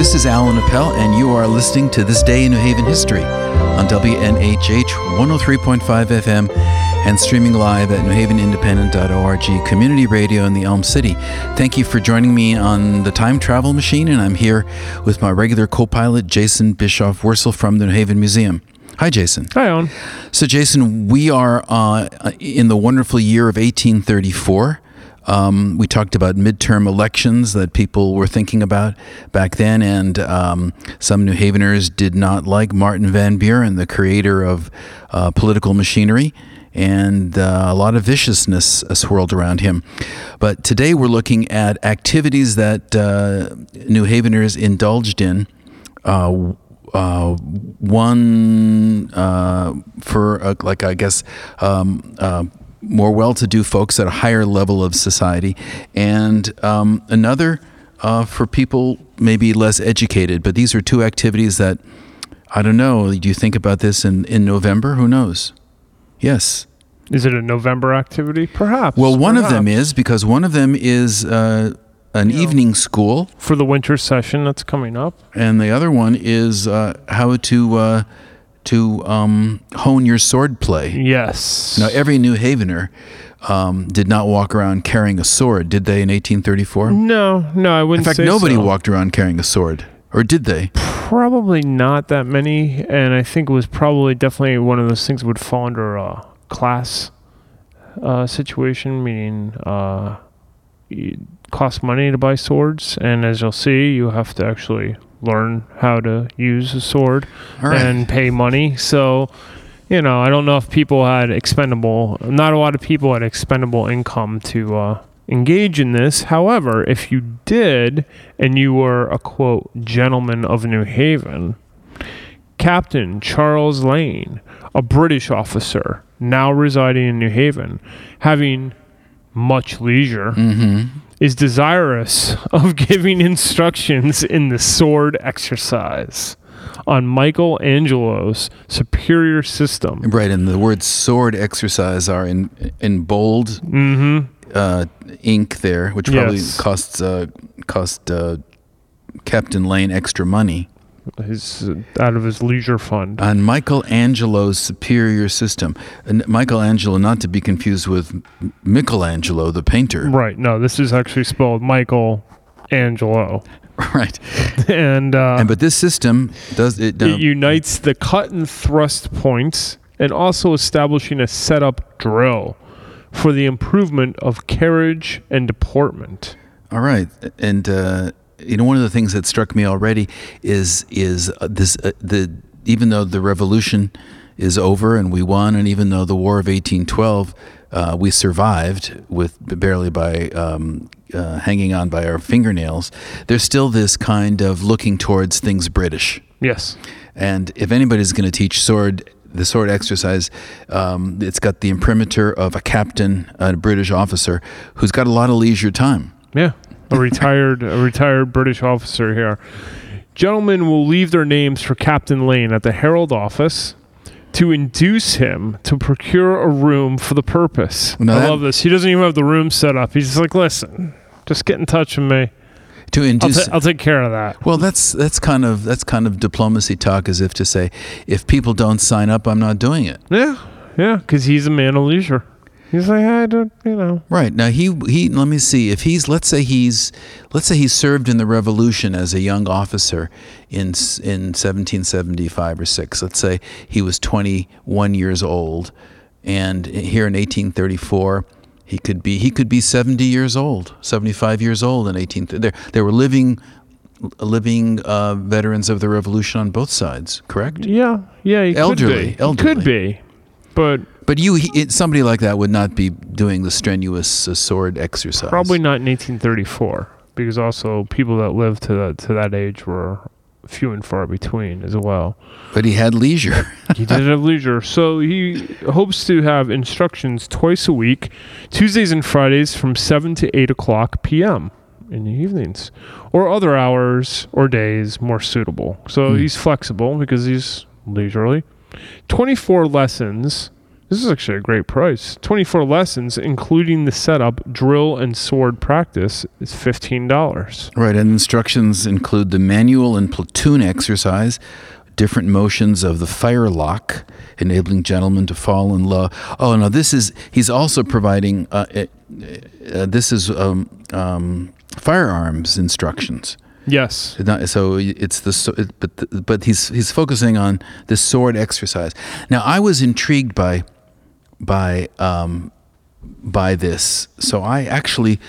This is Allan Appel, and you are listening to This Day in New Haven History on WNHH 103.5 FM and streaming live at newhavenindependent.org, community radio in the Elm City. Thank you for joining me on the time travel machine, and I'm here with my regular co pilot, Jason Bischoff Wurstle from the New Haven Museum. Hi, Jason. Hi, Allan. So, Jason, we are uh, in the wonderful year of 1834. Um, we talked about midterm elections that people were thinking about back then, and um, some New Haveners did not like Martin Van Buren, the creator of uh, political machinery, and uh, a lot of viciousness uh, swirled around him. But today we're looking at activities that uh, New Haveners indulged in. Uh, uh, one for like I guess um, more well-to-do folks at a higher level of society, and um, another uh, for people maybe less educated. But these are two activities that I don't know. Do you think about this in in November? Who knows? Yes. Is it a November activity? Perhaps. Well, one of them is because one of them is uh, an evening school, for the winter session that's coming up. and the other one is uh, how to uh, to um, hone your sword play. Yes. Now, every New Havener um, did not walk around carrying a sword, did they? In 1834, no, no, I wouldn't In fact, nobody so. walked around carrying a sword, or did they? Probably not that many, and I think it was probably definitely one of those things that would fall under a class uh, situation, meaning uh, it costs money to buy swords, and as you'll see, you have to actually learn how to use a sword right. and pay money. So, you know, I don't know if people had expendable. Not a lot of people had expendable income to uh, engage in this. However, if you did, and you were a quote gentleman of New Haven, Captain Charles Lane, a British officer now residing in New Haven, having much leisure, Mm-hmm. Is desirous of giving instructions in the sword exercise on Michelangelo's superior system. Right, and the words "sword exercise" are in in bold Mm-hmm. uh, ink there, which probably Yes. costs uh, cost uh, Captain Lane extra money. His uh, out of his leisure fund. On Michelangelo's superior system, and Michelangelo, not to be confused with Michelangelo, the painter. Right. No, this is actually spelled Michael Angelo. Right, And, uh, and but this system does it. uh, it unites the cut and thrust points and also establishing a setup drill for the improvement of carriage and deportment. All right, and uh, you know one of the things that struck me already is is uh, this uh, the even though the revolution is over and we won, and even though the War of 1812 uh, we survived with barely by um, uh, hanging on by our fingernails, there's still this kind of looking towards things British. Yes. And if anybody's going to teach sword, the sword exercise, um, it's got the imprimatur of a captain, a British officer, who's got a lot of leisure time. Yeah, a retired a retired British officer here. Gentlemen will leave their names for Captain Lane at the Herald office to induce him to procure a room for the purpose. Now I that- love this. He doesn't even have the room set up. He's just like, listen, just get in touch with me. To I'll, induce." I'll take care of that. well, that's that's kind of that's kind of diplomacy talk, as if to say, if people don't sign up, I'm not doing it. Yeah, yeah, because he's a man of leisure. He's like, I don't, you know. Right now, he he. Let me see. If he's, let's say he's, let's say he served in the Revolution as a young officer in in 1775 or six. Let's say he was 21 years old, and here in 1834, he could be he could be 70 years old, 75 years old in 18. There there were living living uh, veterans of the Revolution on both sides. Correct. Yeah, yeah, he Elderly, could be. He elderly. could be, but But you, it, somebody like that would not be doing the strenuous uh, sword exercise. Probably not in 1834, because also people that lived to that to that age were few and far between as well. But he had leisure. He did have leisure, so he hopes to have instructions twice a week, Tuesdays and Fridays from seven to eight o'clock p.m. in the evenings, or other hours or days more suitable. So Hmm. he's flexible because he's leisurely. Twenty-four lessons This is actually a great price. 24 lessons, including the setup, drill, and sword practice, is $15. Right, and instructions include the manual and platoon exercise, different motions of the firelock, enabling gentlemen to fall in love. Oh no, this is he's also providing. Uh, uh, uh, this is um, um, firearms instructions. Yes. So it's the but the, but he's he's focusing on the sword exercise. Now I was intrigued by by um, by this, so I actually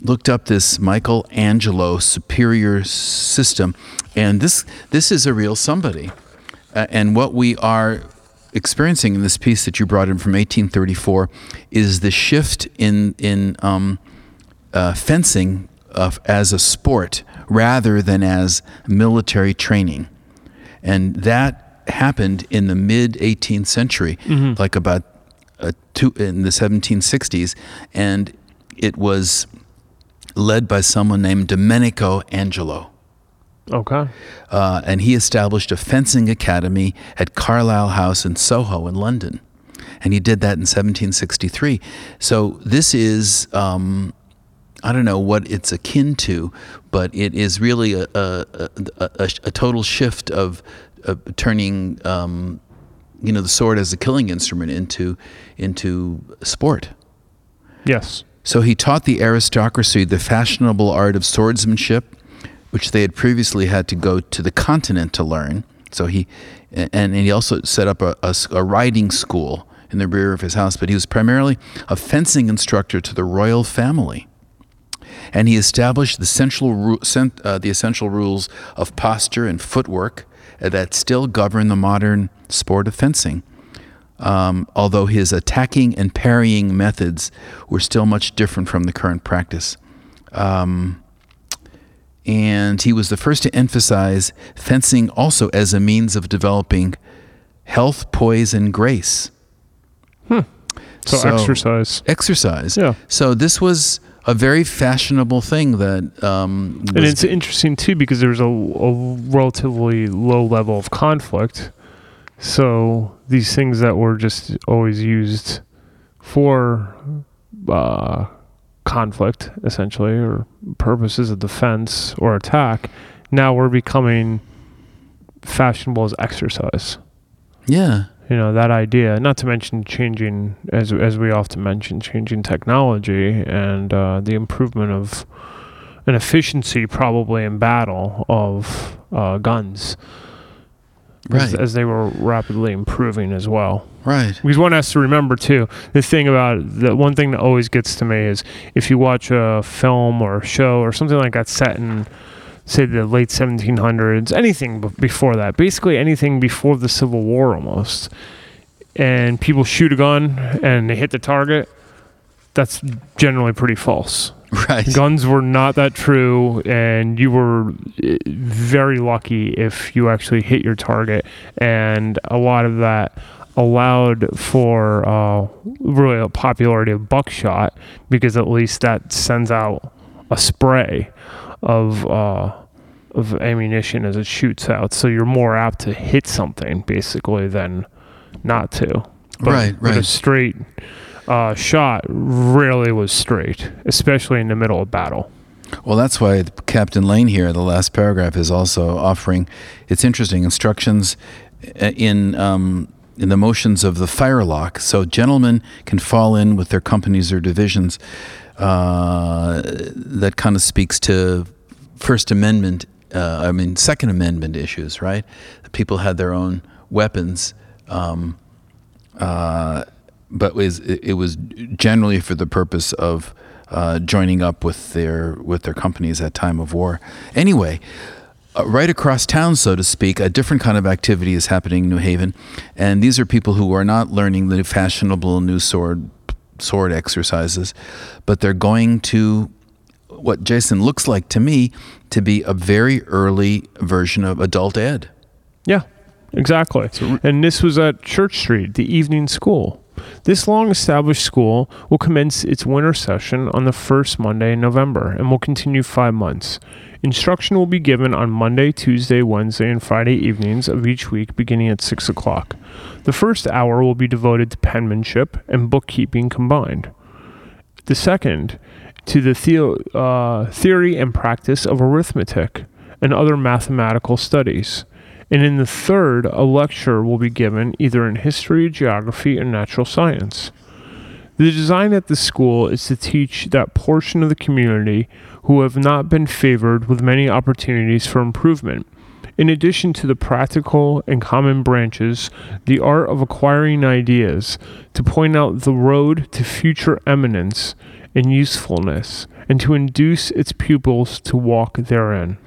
looked up this Michelangelo superior system, and this this is a real somebody, uh, and what we are experiencing in this piece that you brought in from 1834 is the shift in in um, uh, fencing of, as a sport rather than as military training. And that happened in the mid 18th century, like about uh, two, in the 1760s. And it was led by someone named Domenico Angelo. Okay. Uh, and he established a fencing academy at Carlisle House in Soho in London. And he did that in 1763. So this is, um, I don't know what it's akin to, but it is really a, a, a, a, a total shift of, of turning, um, you know, the sword as a killing instrument into, into sport. Yes. So he taught the aristocracy the fashionable art of swordsmanship, which they had previously had to go to the continent to learn. So he, and, and he also set up a a riding school in the rear of his house, but he was primarily a fencing instructor to the royal family. And he established the, central, ru- cent- uh, the essential rules of posture and footwork that still govern the modern sport of fencing um, although his attacking and parrying methods were still much different from the current practice. Um, and he was the first to emphasize fencing also as a means of developing health, poise, and grace. So, exercise. Exercise. Yeah. So this was a very fashionable thing that um, And it's interesting too because there's a, a relatively low level of conflict. So these things that were just always used for uh, conflict, essentially, or purposes of defense or attack, now we're becoming fashionable as exercise. yeah. You know that idea. Not to mention changing, as as we often mention, changing technology and uh, the improvement of an efficiency, probably in battle of uh, guns, as, as they were rapidly improving as well. Right. Because one has to remember too, the thing about the one thing that always gets to me is if you watch a film or a show or something like that set in, say, the late 1700s, anything before that, basically anything before the Civil War almost, and people shoot a gun and they hit the target, that's generally pretty false. Right. Guns were not that true, and you were eh, very lucky if you actually hit your target. And a lot of that allowed for uh, really a popularity of buckshot because at least that sends out a spray of uh, of ammunition as it shoots out. So you're more apt to hit something basically than not to. But, Right, but a straight uh, shot rarely was straight, especially in the middle of battle. Well, that's why Captain Lane here, the last paragraph, is also offering. It's interesting instructions uh, in um, in the motions of the firelock, so gentlemen can fall in with their companies or divisions. Uh, that kind of speaks to First Amendment. Uh, I mean, Second Amendment issues, right? People had their own weapons. Um, uh, but it was it was generally for the purpose of uh, joining up with their with their companies at time of war. Anyway, uh, right across town, so to speak, a different kind of activity is happening in New Haven, and these are people who are not learning the fashionable new sword sword exercises, but they're going to what Jason looks like to me to be a very early version of adult ed. Yeah, exactly. and this was at Church Street, the evening school. This long established school will commence its winter session on the first Monday in November and will continue five months. Instruction will be given on Monday, Tuesday, Wednesday, and Friday evenings of each week beginning at 6 o'clock. The first hour will be devoted to penmanship and bookkeeping combined. The second, to the uh, theory and practice of arithmetic and other mathematical studies. And in the third, a lecture will be given either in history, geography, or natural science. The design at the school is to teach that portion of the community who have not been favored with many opportunities for improvement. In addition to the practical and common branches, the art of acquiring ideas, to point out the road to future eminence and usefulness, and to induce its pupils to walk therein.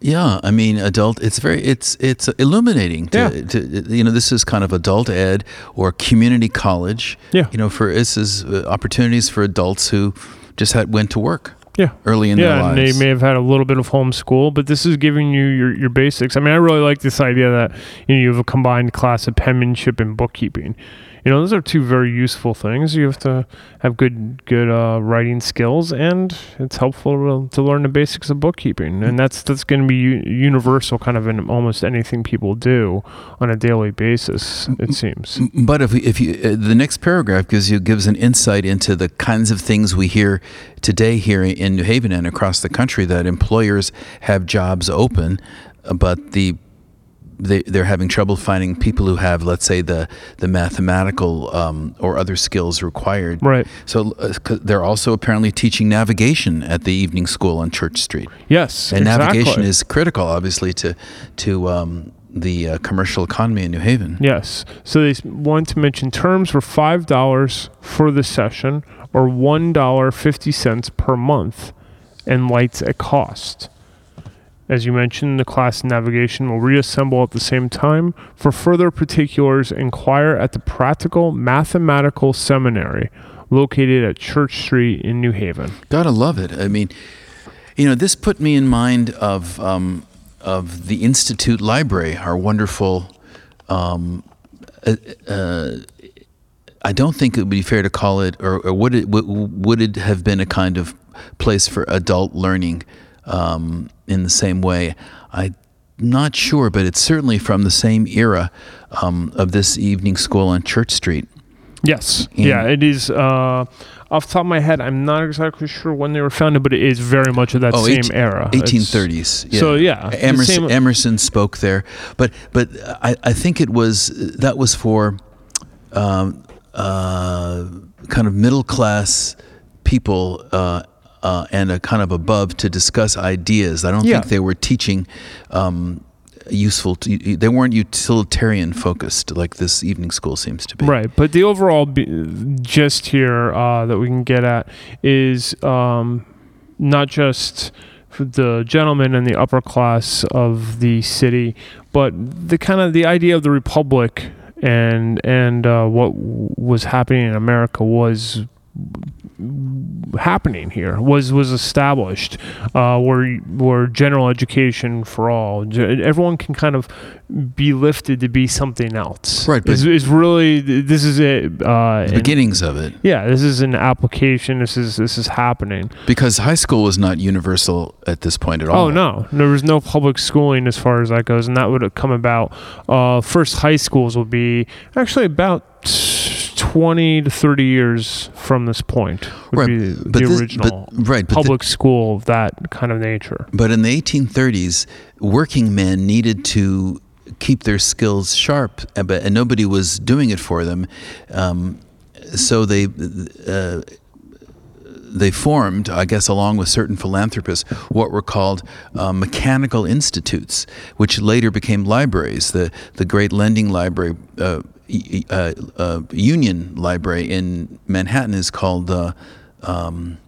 Yeah, I mean, adult. It's very. It's it's illuminating. To, Yeah. to you know, this is kind of adult ed or community college. Yeah. You know, for this is uh, opportunities for adults who just had went to work Yeah. early in their yeah, and lives. they may have had a little bit of homeschool, but this is giving you your, your basics. I mean, I really like this idea that you know you have a combined class of penmanship and bookkeeping. You know, those are two very useful things. You have to have good good uh, writing skills, and it's helpful to, to learn the basics of bookkeeping. And that's that's going to be u- universal, kind of in almost anything people do on a daily basis. It seems. But if if you uh, the next paragraph gives you gives an insight into the kinds of things we hear today here in New Haven and across the country that employers have jobs open, uh, but the they, they're having trouble finding people who have, let's say, the the mathematical um, or other skills required. Right. So uh, they're also apparently teaching navigation at the evening school on Church Street, Yes. and exactly. navigation is critical, obviously, to to um, the uh, commercial economy in New Haven. Yes. So they want to mention terms were five dollars for the session or one dollar fifty cents per month, and lights at cost. As you mentioned, the class navigation will reassemble at the same time. For further particulars, inquire at the Practical Mathematical Seminary, located at Church Street in New Haven. Gotta love it. I mean, you know, this put me in mind of um, of the Institute Library, our wonderful. Um, uh, uh, I don't think it would be fair to call it, or, or would it would, would it have been a kind of place for adult learning um, in the same way? I'm not sure, but it's certainly from the same era um, of this evening school on Church Street. Yes. And- yeah, it is. Uh, off the top of my head, I'm not exactly sure when they were founded, but it is very much of that Oh, same 18 era. It's- 1830s. So, yeah, Emerson, Emerson spoke there, but but I, I think it was that was for um, uh, kind of middle class people uh, uh, and a kind of above to discuss ideas. I don't Yeah. think they were teaching. Um, useful to, they weren't utilitarian focused like this evening school seems to be Right, but the overall b- gist here uh, that we can get at is um, not just the gentlemen and the upper class of the city, but the kind of the idea of the republic and and uh, what w- was happening in America was happening here was was established uh, where where general education for all everyone can kind of be lifted to be something else. Right, but- is, is really this is it uh, the beginnings of it. Yeah this is an application. This is this is happening. Because high school was not universal at this point at all. Oh no, there was no public schooling as far as that goes, and that would have come about. Uh, first high schools will be actually about twenty to thirty years from this point. Would Right, be the but this- original but, right but the- public school of that kind of nature. But in the 1830s, working men needed to keep their skills sharp, uh, but and nobody was doing it for them. Um, so they uh, they formed, I guess, along with certain philanthropists, what were called uh, mechanical institutes, which later became libraries. The the great lending library. Uh, uh, uh, Union Library in Manhattan is called uh, um,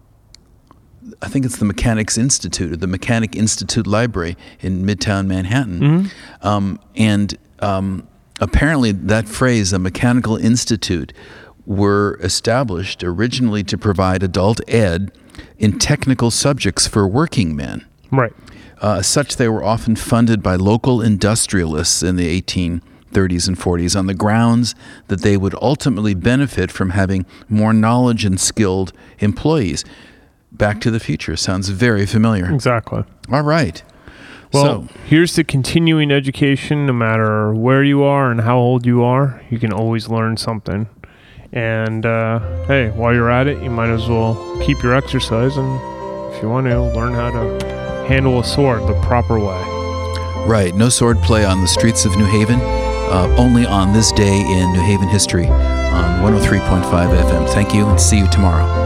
I think it's the Mechanics Institute or the Mechanic Institute Library in Midtown Manhattan. Um, and um, apparently, that phrase, a mechanical institute, were established originally to provide adult ed in technical subjects for working men. Right. Uh, as such, they were often funded by local industrialists in the 1830s and 40s on the grounds that they would ultimately benefit from having more knowledge and skilled employees. Back to the Future. Sounds very familiar. Exactly. All right. Well, so, here's to continuing education no matter where you are and how old you are. You can always learn something. And uh, hey, while you're at it, you might as well keep your exercise and if you want to, learn how to handle a sword the proper way. Right. No sword play on the streets of New Haven, uh, only on this day in New Haven history on 103.5 FM. Thank you and see you tomorrow.